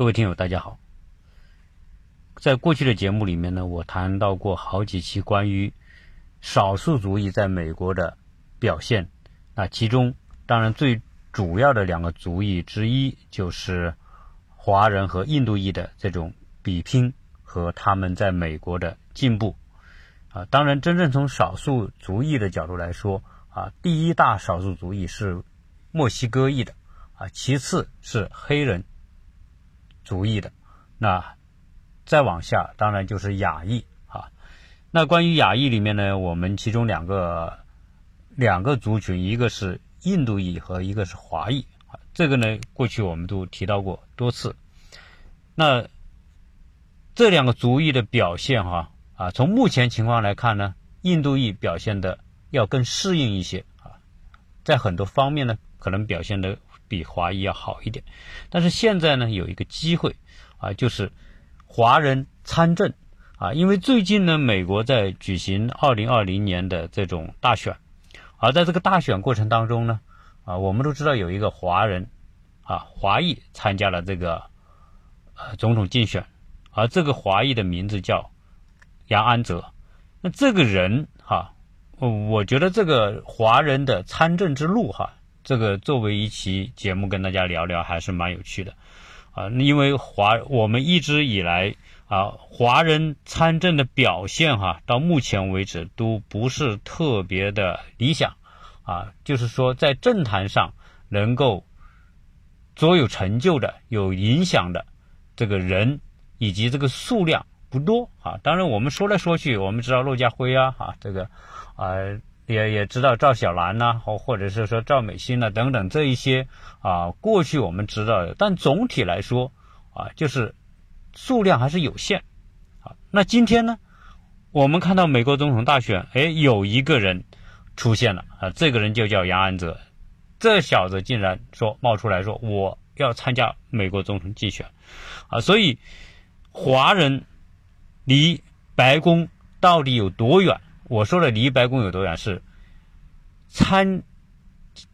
各位听友，大家好。在过去的节目里面呢，我谈到过好几期关于少数族裔在美国的表现。那其中，当然最主要的两个族裔之一就是华人和印度裔的这种比拼和他们在美国的进步。啊，当然，真正从少数族裔的角度来说，啊，第一大少数族裔是墨西哥裔的，啊，其次是黑人。族裔的，那再往下当然就是亚裔啊。那关于亚裔里面呢，我们其中两个两个族群，一个是印度裔和一个是华裔啊。这个呢，过去我们都提到过多次。那这两个族裔的表现哈啊，从目前情况来看呢，印度裔表现的要更适应一些啊，在很多方面呢，可能表现的。比华裔要好一点，但是现在呢，有一个机会啊，就是华人参政啊，因为最近呢，美国在举行二零二零年的这种大选，而在这个大选过程当中呢，啊，我们都知道有一个华人啊，华裔参加了这个呃总统竞选，而这个华裔的名字叫杨安泽，那这个人哈，我觉得这个华人的参政之路哈。这个作为一期节目跟大家聊聊还是蛮有趣的，啊，因为华我们一直以来啊，华人参政的表现哈，到目前为止都不是特别的理想，啊，就是说在政坛上能够卓有成就的、有影响的这个人以及这个数量不多啊。当然我们说来说去，我们知道骆家辉啊，哈，这个啊。也也知道赵小兰呐，或或者是说赵美心呐等等这一些啊，过去我们知道的，但总体来说啊，就是数量还是有限。啊，那今天呢，我们看到美国总统大选，哎，有一个人出现了啊，这个人就叫杨安泽，这小子竟然说冒出来说我要参加美国总统竞选，啊，所以华人离白宫到底有多远？我说的离白宫有多远是参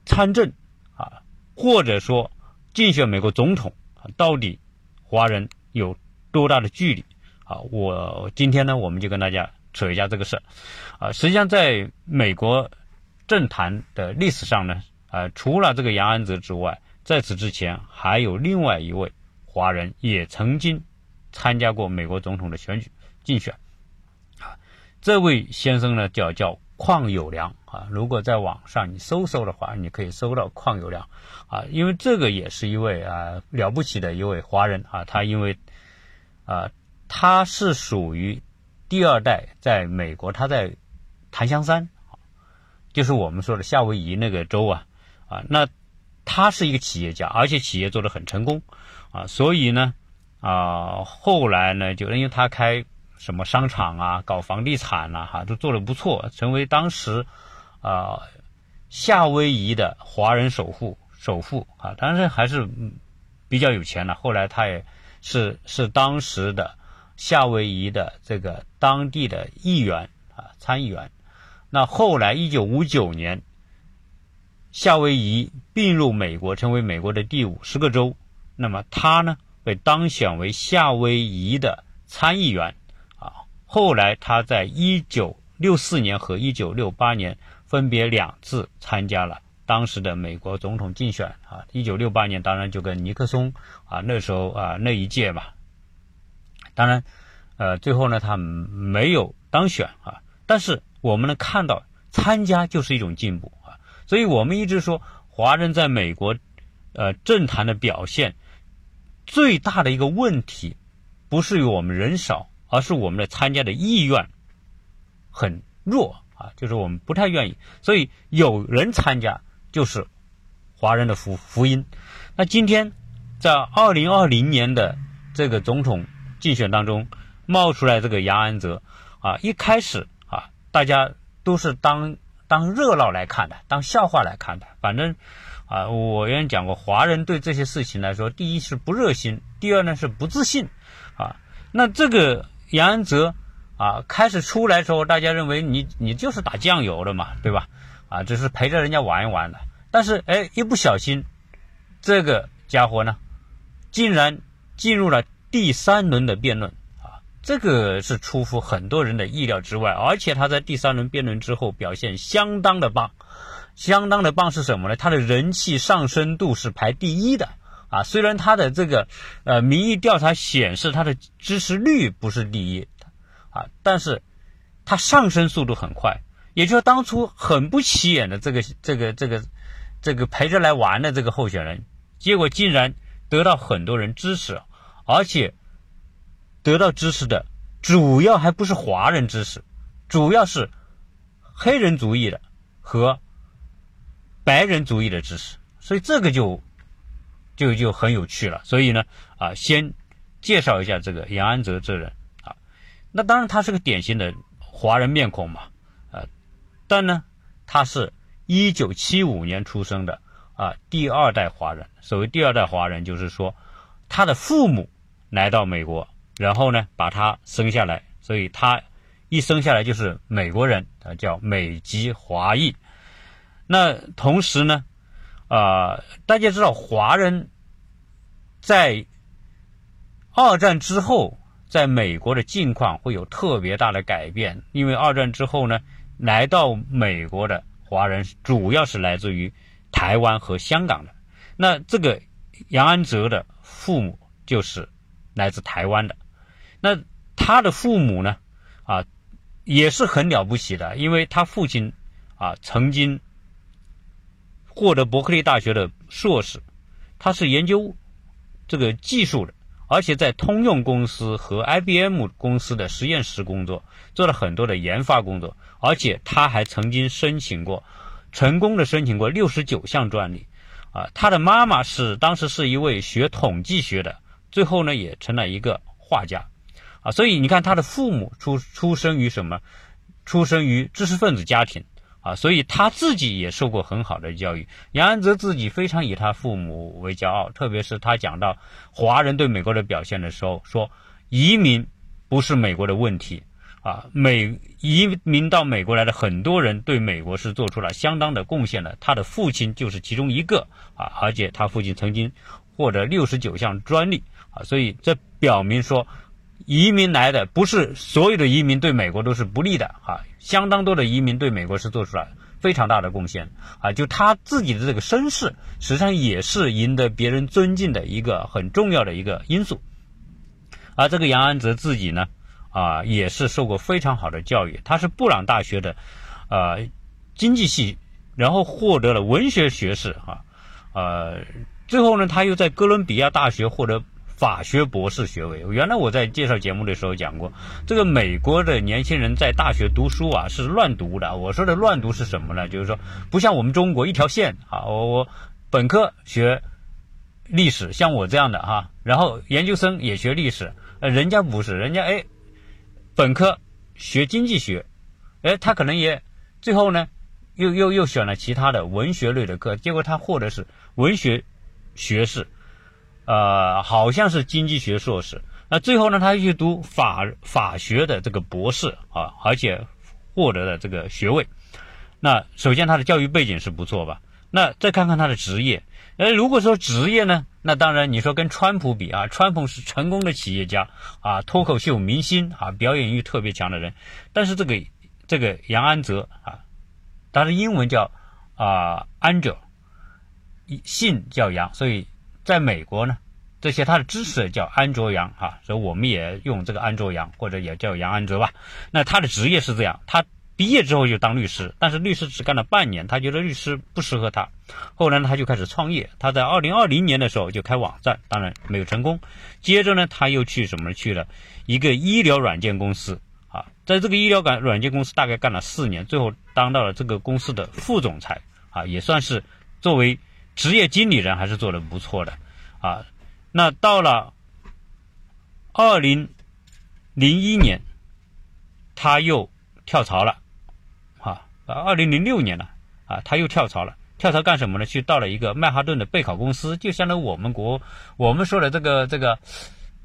参政啊，或者说竞选美国总统，到底华人有多大的距离啊？我今天呢，我们就跟大家扯一下这个事儿啊。实际上，在美国政坛的历史上呢，啊，除了这个杨安泽之外，在此之前还有另外一位华人也曾经参加过美国总统的选举竞选。这位先生呢，叫叫邝友良啊。如果在网上你搜搜的话，你可以搜到邝友良啊，因为这个也是一位啊了不起的一位华人啊。他因为啊，他是属于第二代，在美国，他在檀香山，就是我们说的夏威夷那个州啊啊。那他是一个企业家，而且企业做得很成功啊，所以呢啊，后来呢，就因为他开。什么商场啊，搞房地产呐，哈，都做得不错，成为当时啊夏威夷的华人首富，首富啊，当然还是比较有钱了。后来他也是是当时的夏威夷的这个当地的议员啊，参议员。那后来一九五九年，夏威夷并入美国，成为美国的第五十个州。那么他呢，被当选为夏威夷的参议员。后来，他在一九六四年和一九六八年分别两次参加了当时的美国总统竞选啊。一九六八年，当然就跟尼克松啊那时候啊那一届嘛。当然，呃，最后呢，他没有当选啊。但是我们能看到，参加就是一种进步啊。所以我们一直说，华人在美国呃政坛的表现最大的一个问题，不是于我们人少。而是我们的参加的意愿很弱啊，就是我们不太愿意，所以有人参加就是华人的福福音。那今天在二零二零年的这个总统竞选当中冒出来这个杨安泽啊，一开始啊，大家都是当当热闹来看的，当笑话来看的。反正啊，我原来讲过，华人对这些事情来说，第一是不热心，第二呢是不自信啊。那这个。杨安泽啊，开始出来时候，大家认为你你就是打酱油的嘛，对吧？啊，只是陪着人家玩一玩的。但是哎，一不小心，这个家伙呢，竟然进入了第三轮的辩论啊，这个是出乎很多人的意料之外，而且他在第三轮辩论之后表现相当的棒，相当的棒是什么呢？他的人气上升度是排第一的啊，虽然他的这个呃民意调查显示他的支持率不是第一啊，但是他上升速度很快，也就是当初很不起眼的这个这个这个这个陪着来玩的这个候选人，结果竟然。得到很多人支持，而且得到支持的主要还不是华人支持，主要是黑人族裔的和白人族裔的支持，所以这个就就就很有趣了。所以呢，啊，先介绍一下这个杨安泽这人啊，那当然他是个典型的华人面孔嘛，啊，但呢，他是一九七五年出生的。啊，第二代华人，所谓第二代华人，就是说，他的父母来到美国，然后呢，把他生下来，所以他一生下来就是美国人，他叫美籍华裔。那同时呢，啊，大家知道，华人在二战之后，在美国的境况会有特别大的改变，因为二战之后呢，来到美国的华人主要是来自于。台湾和香港的，那这个杨安泽的父母就是来自台湾的，那他的父母呢，啊，也是很了不起的，因为他父亲啊曾经获得伯克利大学的硕士，他是研究这个技术的，而且在通用公司和 IBM 公司的实验室工作，做了很多的研发工作，而且他还曾经申请过。成功的申请过六十九项专利，啊，他的妈妈是当时是一位学统计学的，最后呢也成了一个画家，啊，所以你看他的父母出出生于什么？出生于知识分子家庭，啊，所以他自己也受过很好的教育。杨安泽自己非常以他父母为骄傲，特别是他讲到华人对美国的表现的时候，说移民不是美国的问题。啊，美移民到美国来的很多人对美国是做出了相当的贡献的。他的父亲就是其中一个啊，而且他父亲曾经获得六十九项专利啊，所以这表明说，移民来的不是所有的移民对美国都是不利的啊，相当多的移民对美国是做出了非常大的贡献啊。就他自己的这个身世，实际上也是赢得别人尊敬的一个很重要的一个因素。而这个杨安泽自己呢？啊，也是受过非常好的教育。他是布朗大学的，呃，经济系，然后获得了文学学士啊，呃，最后呢，他又在哥伦比亚大学获得法学博士学位。原来我在介绍节目的时候讲过，这个美国的年轻人在大学读书啊是乱读的。我说的乱读是什么呢？就是说不像我们中国一条线啊，我我本科学历史，像我这样的哈，然后研究生也学历史，呃，人家不是，人家哎。本科学经济学，哎，他可能也最后呢，又又又选了其他的文学类的课，结果他获得是文学学士，呃，好像是经济学硕士。那最后呢，他又去读法法学的这个博士啊，而且获得了这个学位。那首先他的教育背景是不错吧？那再看看他的职业，呃，如果说职业呢？那当然，你说跟川普比啊，川普是成功的企业家啊，脱口秀明星啊，表演欲特别强的人。但是这个这个杨安泽啊，他的英文叫啊 Angel，姓叫杨，所以在美国呢，这些他的支持叫安卓杨啊，所以我们也用这个安卓杨或者也叫杨安卓吧。那他的职业是这样，他。毕业之后就当律师，但是律师只干了半年，他觉得律师不适合他。后来呢，他就开始创业。他在二零二零年的时候就开网站，当然没有成功。接着呢，他又去什么去了一个医疗软件公司啊，在这个医疗软软件公司大概干了四年，最后当到了这个公司的副总裁啊，也算是作为职业经理人还是做的不错的啊。那到了二零零一年，他又跳槽了。啊，二零零六年了，啊，他又跳槽了。跳槽干什么呢？去到了一个曼哈顿的备考公司，就相当于我们国我们说的这个这个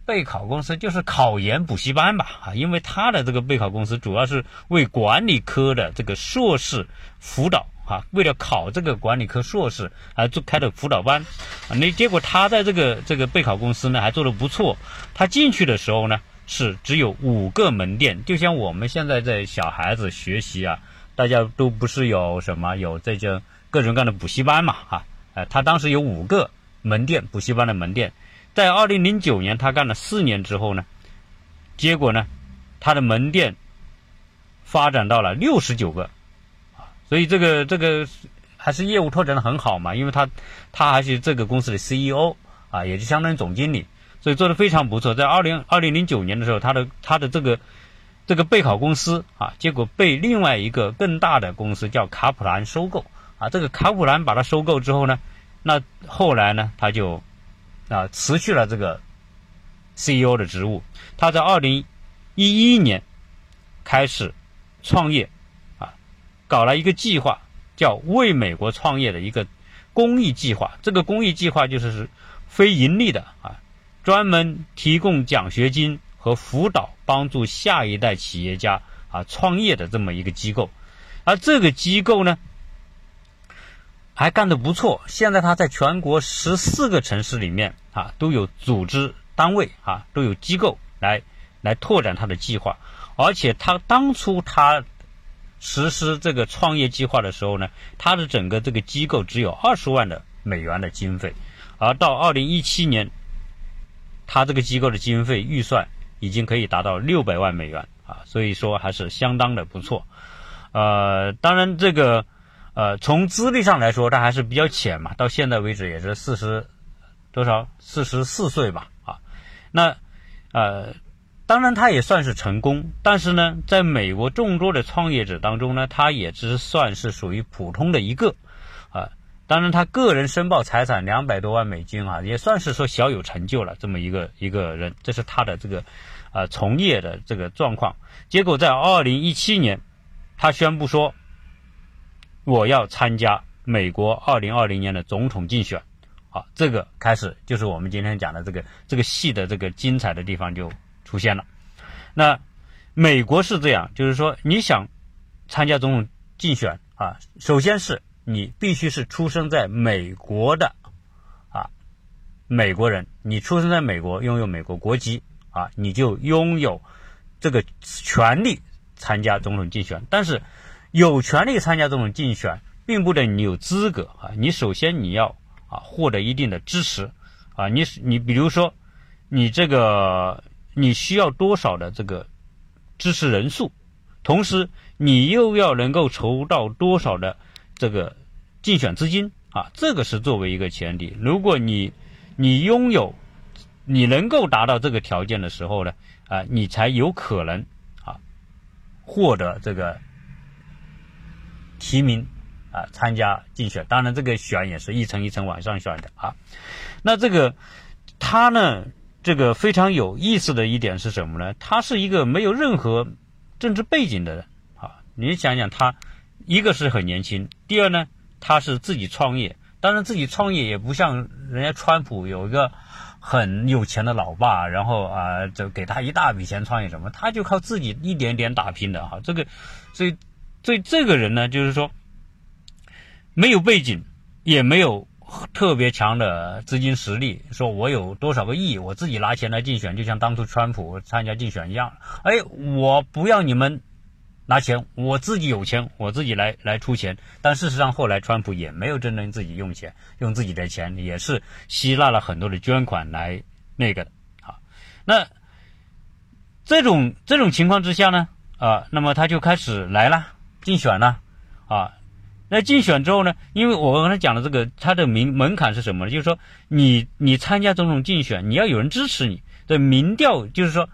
备考公司，就是考研补习班吧。啊，因为他的这个备考公司主要是为管理科的这个硕士辅导啊，为了考这个管理科硕士而做开的辅导班，啊，那结果他在这个这个备考公司呢还做得不错。他进去的时候呢是只有五个门店，就像我们现在在小孩子学习啊，大家都不是有什么有这些各种各样的补习班嘛，哈，呃，他当时有五个门店补习班的门店，在二零零九年他干了四年之后呢，结果呢，他的门店发展到了六十九个。所以这个这个还是业务拓展的很好嘛，因为他他还是这个公司的 CEO 啊，也就相当于总经理，所以做的非常不错。在二零二零零九年的时候，他的他的这个这个备考公司啊，结果被另外一个更大的公司叫卡普兰收购啊。这个卡普兰把它收购之后呢，那后来呢，他就啊辞去了这个 CEO 的职务。他在二零一一年开始创业。搞了一个计划，叫“为美国创业”的一个公益计划。这个公益计划就是是非盈利的啊，专门提供奖学金和辅导，帮助下一代企业家啊创业的这么一个机构。而这个机构呢，还干得不错。现在它在全国十四个城市里面啊，都有组织单位啊，都有机构来来拓展它的计划。而且他当初他。实施这个创业计划的时候呢，它的整个这个机构只有二十万的美元的经费，而到二零一七年，它这个机构的经费预算已经可以达到六百万美元啊，所以说还是相当的不错。呃，当然这个呃从资历上来说，它还是比较浅嘛，到现在为止也是四十多少四十四岁吧啊，那呃。当然，他也算是成功，但是呢，在美国众多的创业者当中呢，他也只算是属于普通的一个，啊，当然他个人申报财产两百多万美金啊，也算是说小有成就了这么一个一个人，这是他的这个，啊，从业的这个状况。结果在二零一七年，他宣布说，我要参加美国二零二零年的总统竞选，好，这个开始就是我们今天讲的这个这个戏的这个精彩的地方就。出现了，那美国是这样，就是说你想参加总统竞选啊，首先是你必须是出生在美国的啊美国人，你出生在美国，拥有美国国籍啊，你就拥有这个权利参加总统竞选。但是有权利参加总统竞选，并不等于你有资格啊。你首先你要啊获得一定的支持啊，你你比如说你这个。你需要多少的这个支持人数，同时你又要能够筹到多少的这个竞选资金啊？这个是作为一个前提。如果你你拥有你能够达到这个条件的时候呢，啊，你才有可能啊获得这个提名啊参加竞选。当然，这个选也是一层一层往上选的啊。那这个他呢？这个非常有意思的一点是什么呢？他是一个没有任何政治背景的人啊！你想想，他一个是很年轻，第二呢，他是自己创业。当然，自己创业也不像人家川普有一个很有钱的老爸，然后啊，就给他一大笔钱创业什么，他就靠自己一点点打拼的哈。这个，所以，所以这个人呢，就是说没有背景，也没有。特别强的资金实力，说我有多少个亿，我自己拿钱来竞选，就像当初川普参加竞选一样。哎，我不要你们拿钱，我自己有钱，我自己来来出钱。但事实上，后来川普也没有真正自己用钱，用自己的钱，也是吸纳了很多的捐款来那个的。好，那这种这种情况之下呢，啊，那么他就开始来了，竞选了，啊。那竞选之后呢？因为我刚才讲的这个，它的门门槛是什么呢？就是说，你你参加总统竞选，你要有人支持你的民调，就是说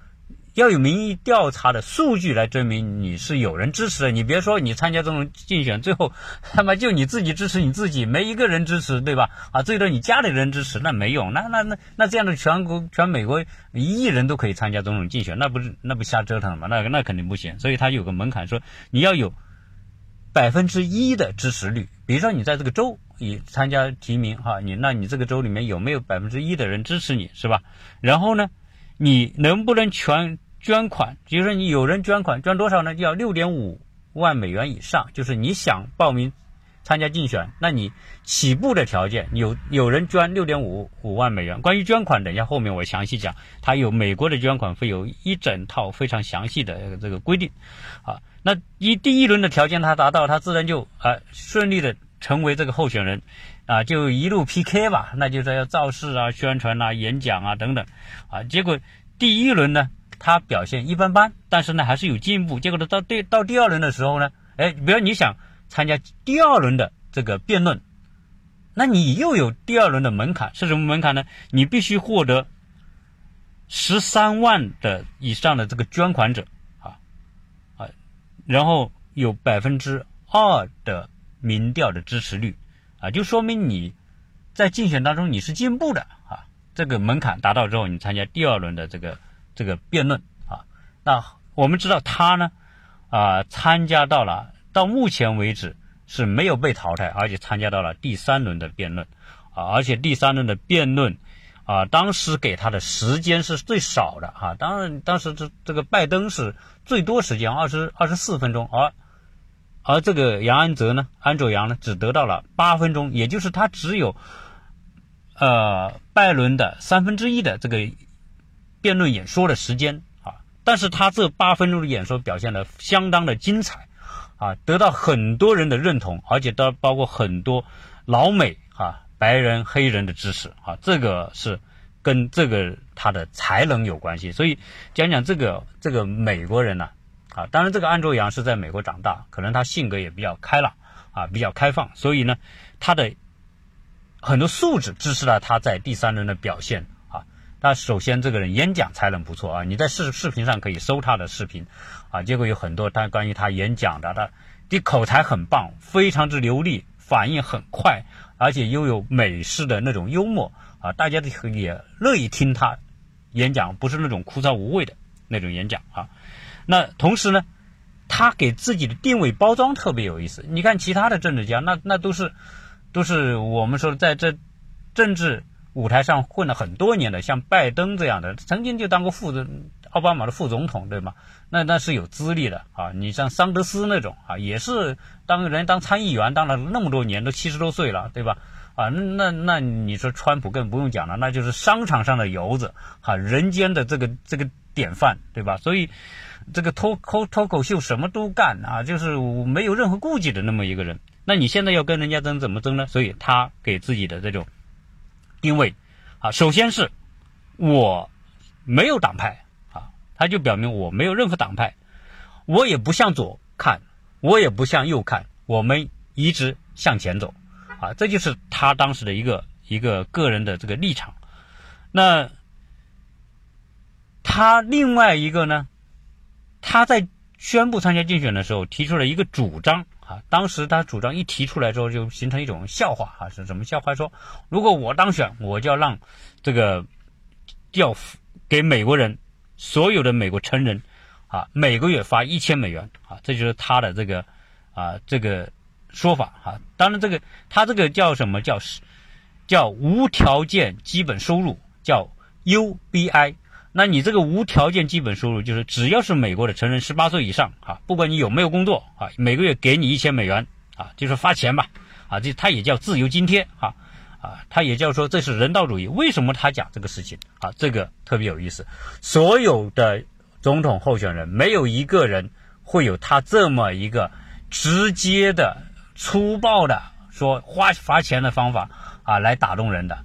要有民意调查的数据来证明你是有人支持的。你别说你参加总统竞选，最后 他妈就你自己支持你自己，没一个人支持，对吧？啊，最多你家里人支持，那没用。那那那那这样的全国全美国一亿人都可以参加总统竞选，那不是那不瞎折腾吗？那那肯定不行。所以他有个门槛，说你要有。百分之一的支持率，比如说你在这个州你参加提名哈，你那你这个州里面有没有百分之一的人支持你是吧？然后呢，你能不能全捐款？比如说你有人捐款，捐多少呢？要六点五万美元以上，就是你想报名参加竞选，那你起步的条件有有人捐六点五五万美元。关于捐款，等一下后面我详细讲，它有美国的捐款费有一整套非常详细的这个规定。啊，那一第一轮的条件他达到，他自然就啊顺利的成为这个候选人，啊就一路 PK 吧，那就是要造势啊、宣传啊、演讲啊等等，啊结果第一轮呢。他表现一般般，但是呢还是有进步。结果呢到第到第二轮的时候呢，哎，比如你想参加第二轮的这个辩论，那你又有第二轮的门槛，是什么门槛呢？你必须获得十三万的以上的这个捐款者，然后有百分之二的民调的支持率啊，就说明你在竞选当中你是进步的啊。这个门槛达到之后，你参加第二轮的这个。这个辩论啊，那我们知道他呢，啊，参加到了到目前为止是没有被淘汰，而且参加到了第三轮的辩论，啊，而且第三轮的辩论，啊，当时给他的时间是最少的啊，当然当时这这个拜登是最多时间二十二十四分钟，而而这个杨安泽呢，安卓杨呢，只得到了八分钟，也就是他只有呃拜伦的三分之一的这个。辩论演说的时间啊，但是他这八分钟的演说表现的相当的精彩啊，得到很多人的认同，而且都包括很多老美啊、白人、黑人的支持啊，这个是跟这个他的才能有关系。所以讲讲这个这个美国人呢啊，当然这个安卓阳是在美国长大，可能他性格也比较开朗啊，比较开放，所以呢，他的很多素质支持了他在第三轮的表现。啊。那首先这个人演讲才能不错啊，你在视视频上可以搜他的视频，啊，结果有很多他关于他演讲的，他的口才很棒，非常之流利，反应很快，而且又有美式的那种幽默啊，大家也乐意听他演讲，不是那种枯燥无味的那种演讲啊。那同时呢，他给自己的定位包装特别有意思。你看其他的政治家，那那都是都是我们说在这政治。舞台上混了很多年的，像拜登这样的，曾经就当过副总奥巴马的副总统，对吗？那那是有资历的啊。你像桑德斯那种啊，也是当人当参议员当了那么多年，都七十多岁了，对吧？啊，那那你说川普更不用讲了，那就是商场上的游子，哈，人间的这个这个典范，对吧？所以这个脱脱脱口秀什么都干啊，就是没有任何顾忌的那么一个人。那你现在要跟人家争怎么争呢？所以他给自己的这种。因为，啊，首先是我没有党派他就表明我没有任何党派，我也不向左看，我也不向右看，我们一直向前走，啊，这就是他当时的一个一个个人的这个立场。那他另外一个呢，他在宣布参加竞选的时候提出了一个主张。啊，当时他主张一提出来之后，就形成一种笑话啊，是什么笑话？说如果我当选，我就要让这个要给美国人所有的美国成人啊，每个月发一千美元啊，这就是他的这个啊这个说法啊。当然，这个他这个叫什么叫叫无条件基本收入，叫 UBI。那你这个无条件基本收入就是只要是美国的成人十八岁以上啊，不管你有没有工作啊，每个月给你一千美元啊，就是发钱吧啊，这他也叫自由津贴啊啊，他也叫说这是人道主义。为什么他讲这个事情啊？这个特别有意思。所有的总统候选人没有一个人会有他这么一个直接的、粗暴的说花罚钱的方法啊来打动人的。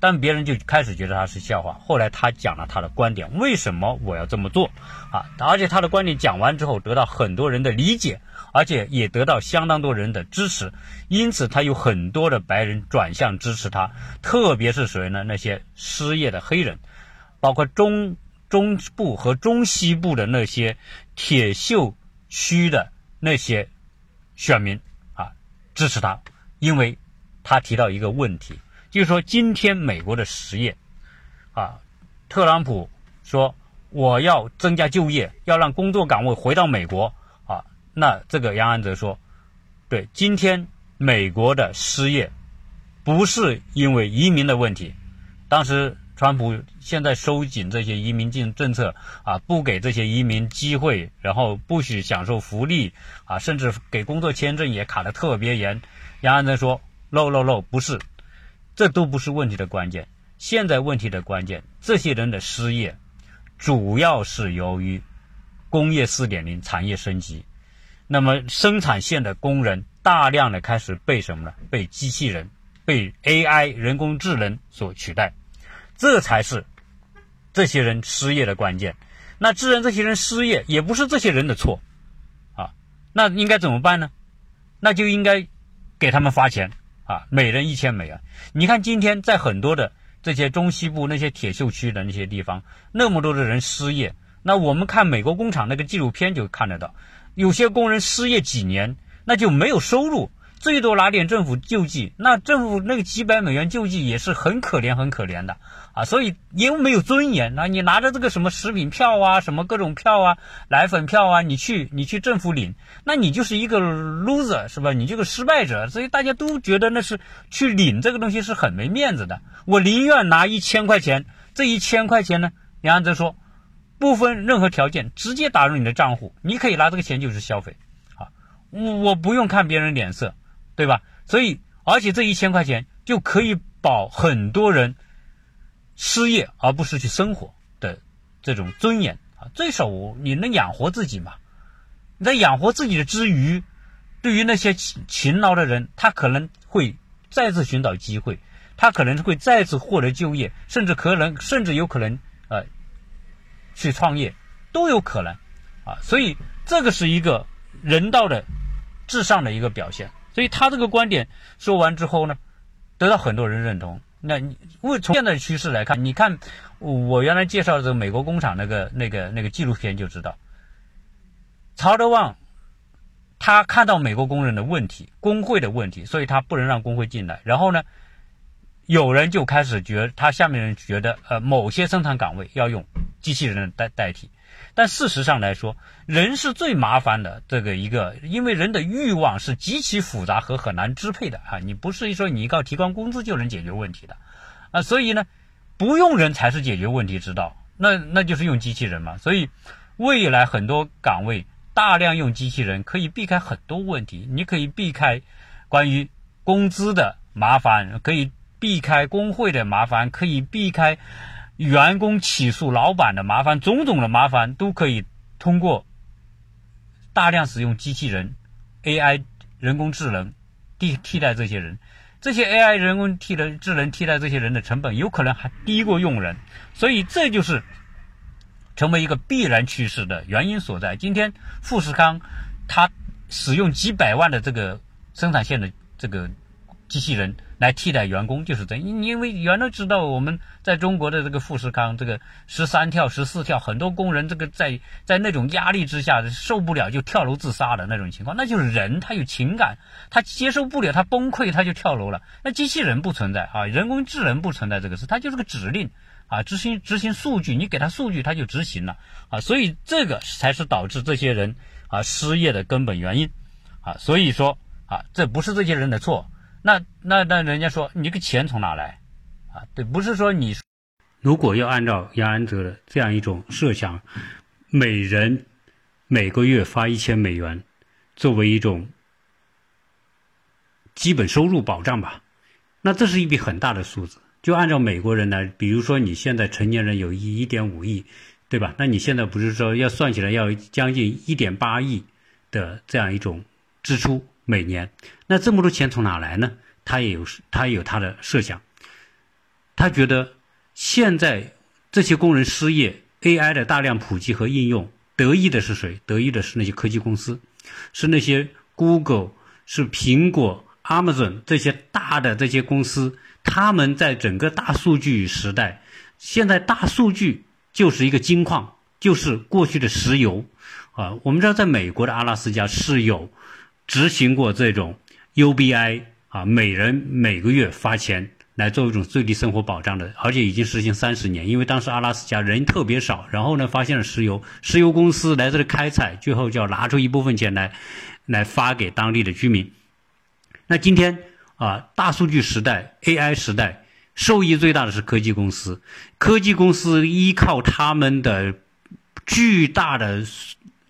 但别人就开始觉得他是笑话。后来他讲了他的观点，为什么我要这么做啊？而且他的观点讲完之后，得到很多人的理解，而且也得到相当多人的支持。因此，他有很多的白人转向支持他，特别是谁呢？那些失业的黑人，包括中中部和中西部的那些铁锈区的那些选民啊，支持他，因为他提到一个问题。就是说，今天美国的实业，啊，特朗普说我要增加就业，要让工作岗位回到美国，那这个杨安泽说，对，今天美国的失业不是因为移民的问题，当时川普现在收紧这些移民进政策啊，不给这些移民机会，然后不许享受福利啊，甚至给工作签证也卡得特别严。杨安泽说：“no no no，不是，这都不是问题的关键。现在问题的关键，这些人的失业，主要是由于工业四点零产业升级，那么生产线的工人大量的开始被什么呢？被机器人、被 AI 人工智能所取代。”这才是这些人失业的关键。那既然这些人失业，也不是这些人的错，啊，那应该怎么办呢？那就应该给他们发钱啊，每人一千美元。你看今天在很多的这些中西部那些铁锈区的那些地方，那么多的人失业。那我们看美国工厂那个纪录片就看得到，有些工人失业几年，那就没有收入。最多拿点政府救济，那政府那个几百美元救济也是很可怜很可怜的啊，所以因为没有尊严，那你拿着这个什么食品票啊，什么各种票啊，奶粉票啊，你去你去政府领，那你就是一个 loser 是吧？你这个失败者，所以大家都觉得那是去领这个东西是很没面子的。我宁愿拿一千块钱，这一千块钱呢，杨安泽说，不分任何条件，直接打入你的账户，你可以拿这个钱就是消费，啊，我不用看别人脸色。对吧？所以，而且这一千块钱就可以保很多人失业而不失去生活的这种尊严啊！最少你能养活自己嘛？你在养活自己的之余，对于那些勤勤劳的人，他可能会再次寻找机会，他可能会再次获得就业，甚至可能，甚至有可能去创业，都有可能啊！所以，这个是一个人道的至上的一个表现。所以他这个观点说完之后呢，得到很多人认同。那你为从现在的趋势来看，你看我原来介绍的这个美国工厂那个那个那个纪录片就知道，曹德旺他看到美国工人的问题、工会的问题，所以他不能让工会进来。然后呢，有人就开始觉他下面人觉得呃某些生产岗位要用机器人代代替。但事实上来说，人是最麻烦的这个一个，因为人的欲望是极其复杂和很难支配的啊！你不是说你靠提高工资就能解决问题的啊！所以呢，不用人才是解决问题之道，那那就是用机器人嘛。所以未来很多岗位大量用机器人，可以避开很多问题。你可以避开关于工资的麻烦，可以避开工会的麻烦，可以避开。员工起诉老板的麻烦，种种的麻烦都可以通过大量使用机器人、AI 人工智能替替代这些人。这些 AI 人工替的智能替代这些人的成本有可能还低过用人，所以这就是成为一个必然趋势的原因所在。今天富士康它使用几百万的这个生产线的这个机器人。来替代员工就是这样，因为原来知道我们在中国的这个富士康，这个十三跳、十四跳，很多工人这个在在那种压力之下受不了就跳楼自杀的那种情况，那就是人他有情感，他接受不了，他崩溃他就跳楼了。那机器人不存在啊，人工智能不存在这个事，它就是个指令啊，执行执行数据，你给他数据他就执行了啊，所以这个才是导致这些人啊失业的根本原因啊，所以说啊，这不是这些人的错。那那那人家说你这个钱从哪来啊？对，不是说你如果要按照杨安泽的这样一种设想，每人每个月发一千美元作为一种基本收入保障吧，那这是一笔很大的数字。就按照美国人来，比如说你现在成年人有一一点五亿，对吧？那你现在不是说要算起来要将近一点八亿的这样一种支出？每年，那这么多钱从哪来呢？他也有他有他的设想。他觉得现在这些工人失业，AI 的大量普及和应用，得益的是谁？得益的是那些科技公司，是那些 Google、是苹果、Amazon 这些大的这些公司。他们在整个大数据时代，现在大数据就是一个金矿，就是过去的石油啊。我们知道，在美国的阿拉斯加是有。执行过这种 UBI 啊，每人每个月发钱来做一种最低生活保障的，而且已经实行三十年。因为当时阿拉斯加人特别少，然后呢发现了石油，石油公司来这里开采，最后就要拿出一部分钱来，来发给当地的居民。那今天啊，大数据时代、AI 时代，受益最大的是科技公司，科技公司依靠他们的巨大的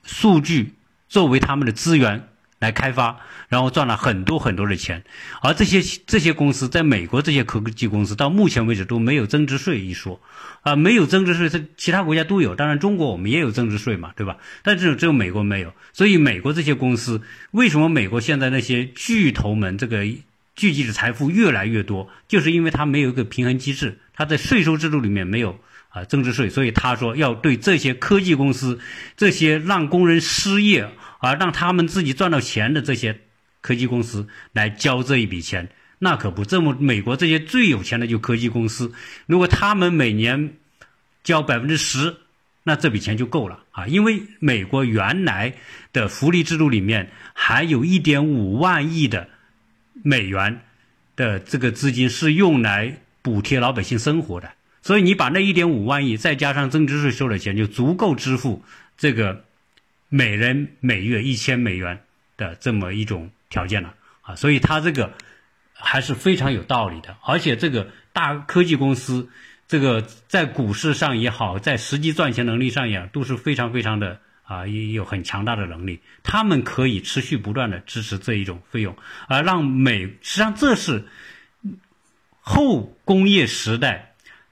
数据作为他们的资源来开发，然后赚了很多很多的钱。而这些这些公司在美国，这些科技公司到目前为止都没有增值税一说，啊，没有增值税，这其他国家都有，当然中国我们也有增值税嘛，对吧？但是只有美国没有，所以美国这些公司为什么美国现在那些巨头们这个？聚集的财富越来越多，就是因为它没有一个平衡机制，它在税收制度里面没有啊增值税，所以他说要对这些科技公司、这些让工人失业而让他们自己赚到钱的这些科技公司来交这一笔钱，那可不这么。美国这些最有钱的就科技公司，如果他们每年交百分之十，那这笔钱就够了啊，因为美国原来的福利制度里面还有一点五万亿的。美元的这个资金是用来补贴老百姓生活的，所以你把那一点五万亿再加上增值税收的钱，就足够支付这个每人每月一千美元的这么一种条件了啊！所以它这个还是非常有道理的，而且这个大科技公司这个在股市上也好，在实际赚钱能力上也都是非常非常的。啊，也有很强大的能力，他们可以持续不断的支持这一种费用，而让美实际上这是后工业时代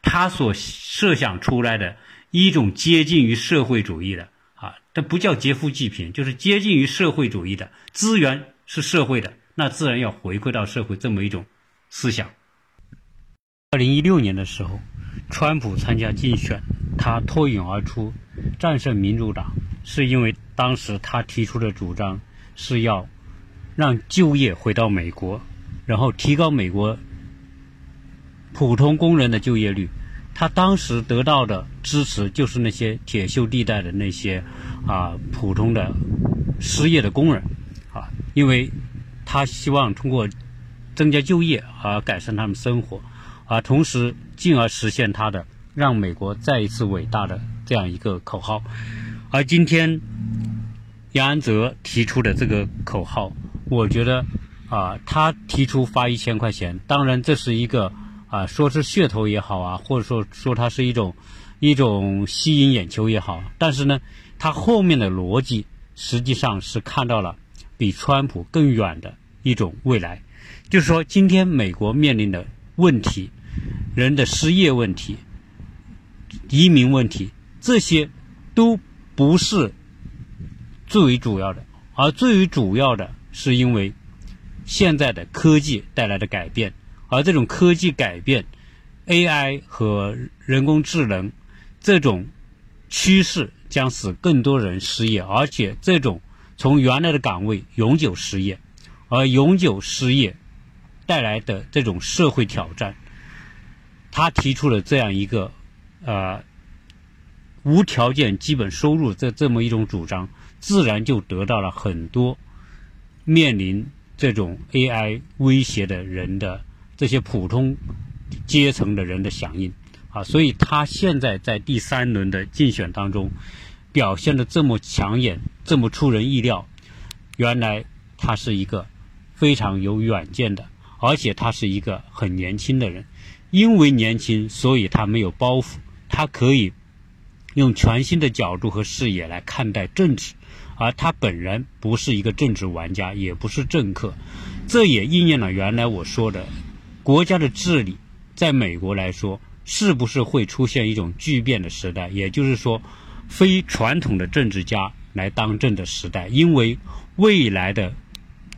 他所设想出来的一种接近于社会主义的啊，这不叫劫富济贫，就是接近于社会主义的资源是社会的，那自然要回馈到社会这么一种思想。二零一六年的时候，川普参加竞选，他脱颖而出，战胜民主党。是因为当时他提出的主张是要让就业回到美国，然后提高美国普通工人的就业率。他当时得到的支持就是那些铁锈地带的那些啊普通的失业的工人啊，因为他希望通过增加就业而改善他们生活，而同时进而实现他的让美国再一次伟大的这样一个口号。而今天，杨安泽提出的这个口号，我觉得啊，他提出发一千块钱，当然这是一个啊，说是噱头也好啊，或者说说它是一种一种吸引眼球也好，但是呢，它后面的逻辑实际上是看到了比川普更远的一种未来，就是说，今天美国面临的问题，人的失业问题、移民问题，这些都。不是最为主要的，而最为主要的是因为现在的科技带来的改变，而这种科技改变，AI 和人工智能这种趋势将使更多人失业，而且这种从原来的岗位永久失业，而永久失业带来的这种社会挑战，他提出了这样一个呃。无条件基本收入这这么一种主张，自然就得到了很多面临这种 AI 威胁的人的这些普通阶层的人的响应啊，所以他现在在第三轮的竞选当中表现的这么抢眼，这么出人意料，原来他是一个非常有远见的，而且他是一个很年轻的人，因为年轻，所以他没有包袱，他可以。用全新的角度和视野来看待政治，而他本人不是一个政治玩家，也不是政客，这也应验了原来我说的，国家的治理在美国来说，是不是会出现一种巨变的时代？也就是说，非传统的政治家来当政的时代，因为未来的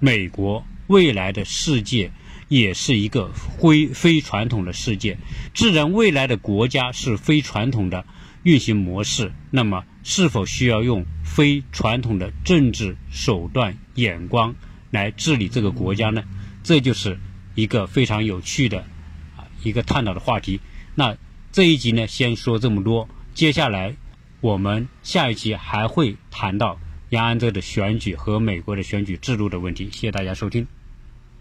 美国，未来的世界也是一个非非传统的世界，自然未来的国家是非传统的。运行模式，那么是否需要用非传统的政治手段、眼光来治理这个国家呢？这就是一个非常有趣的啊一个探讨的话题。那这一集呢，先说这么多。接下来我们下一期还会谈到杨安泽的选举和美国的选举制度的问题。谢谢大家收听。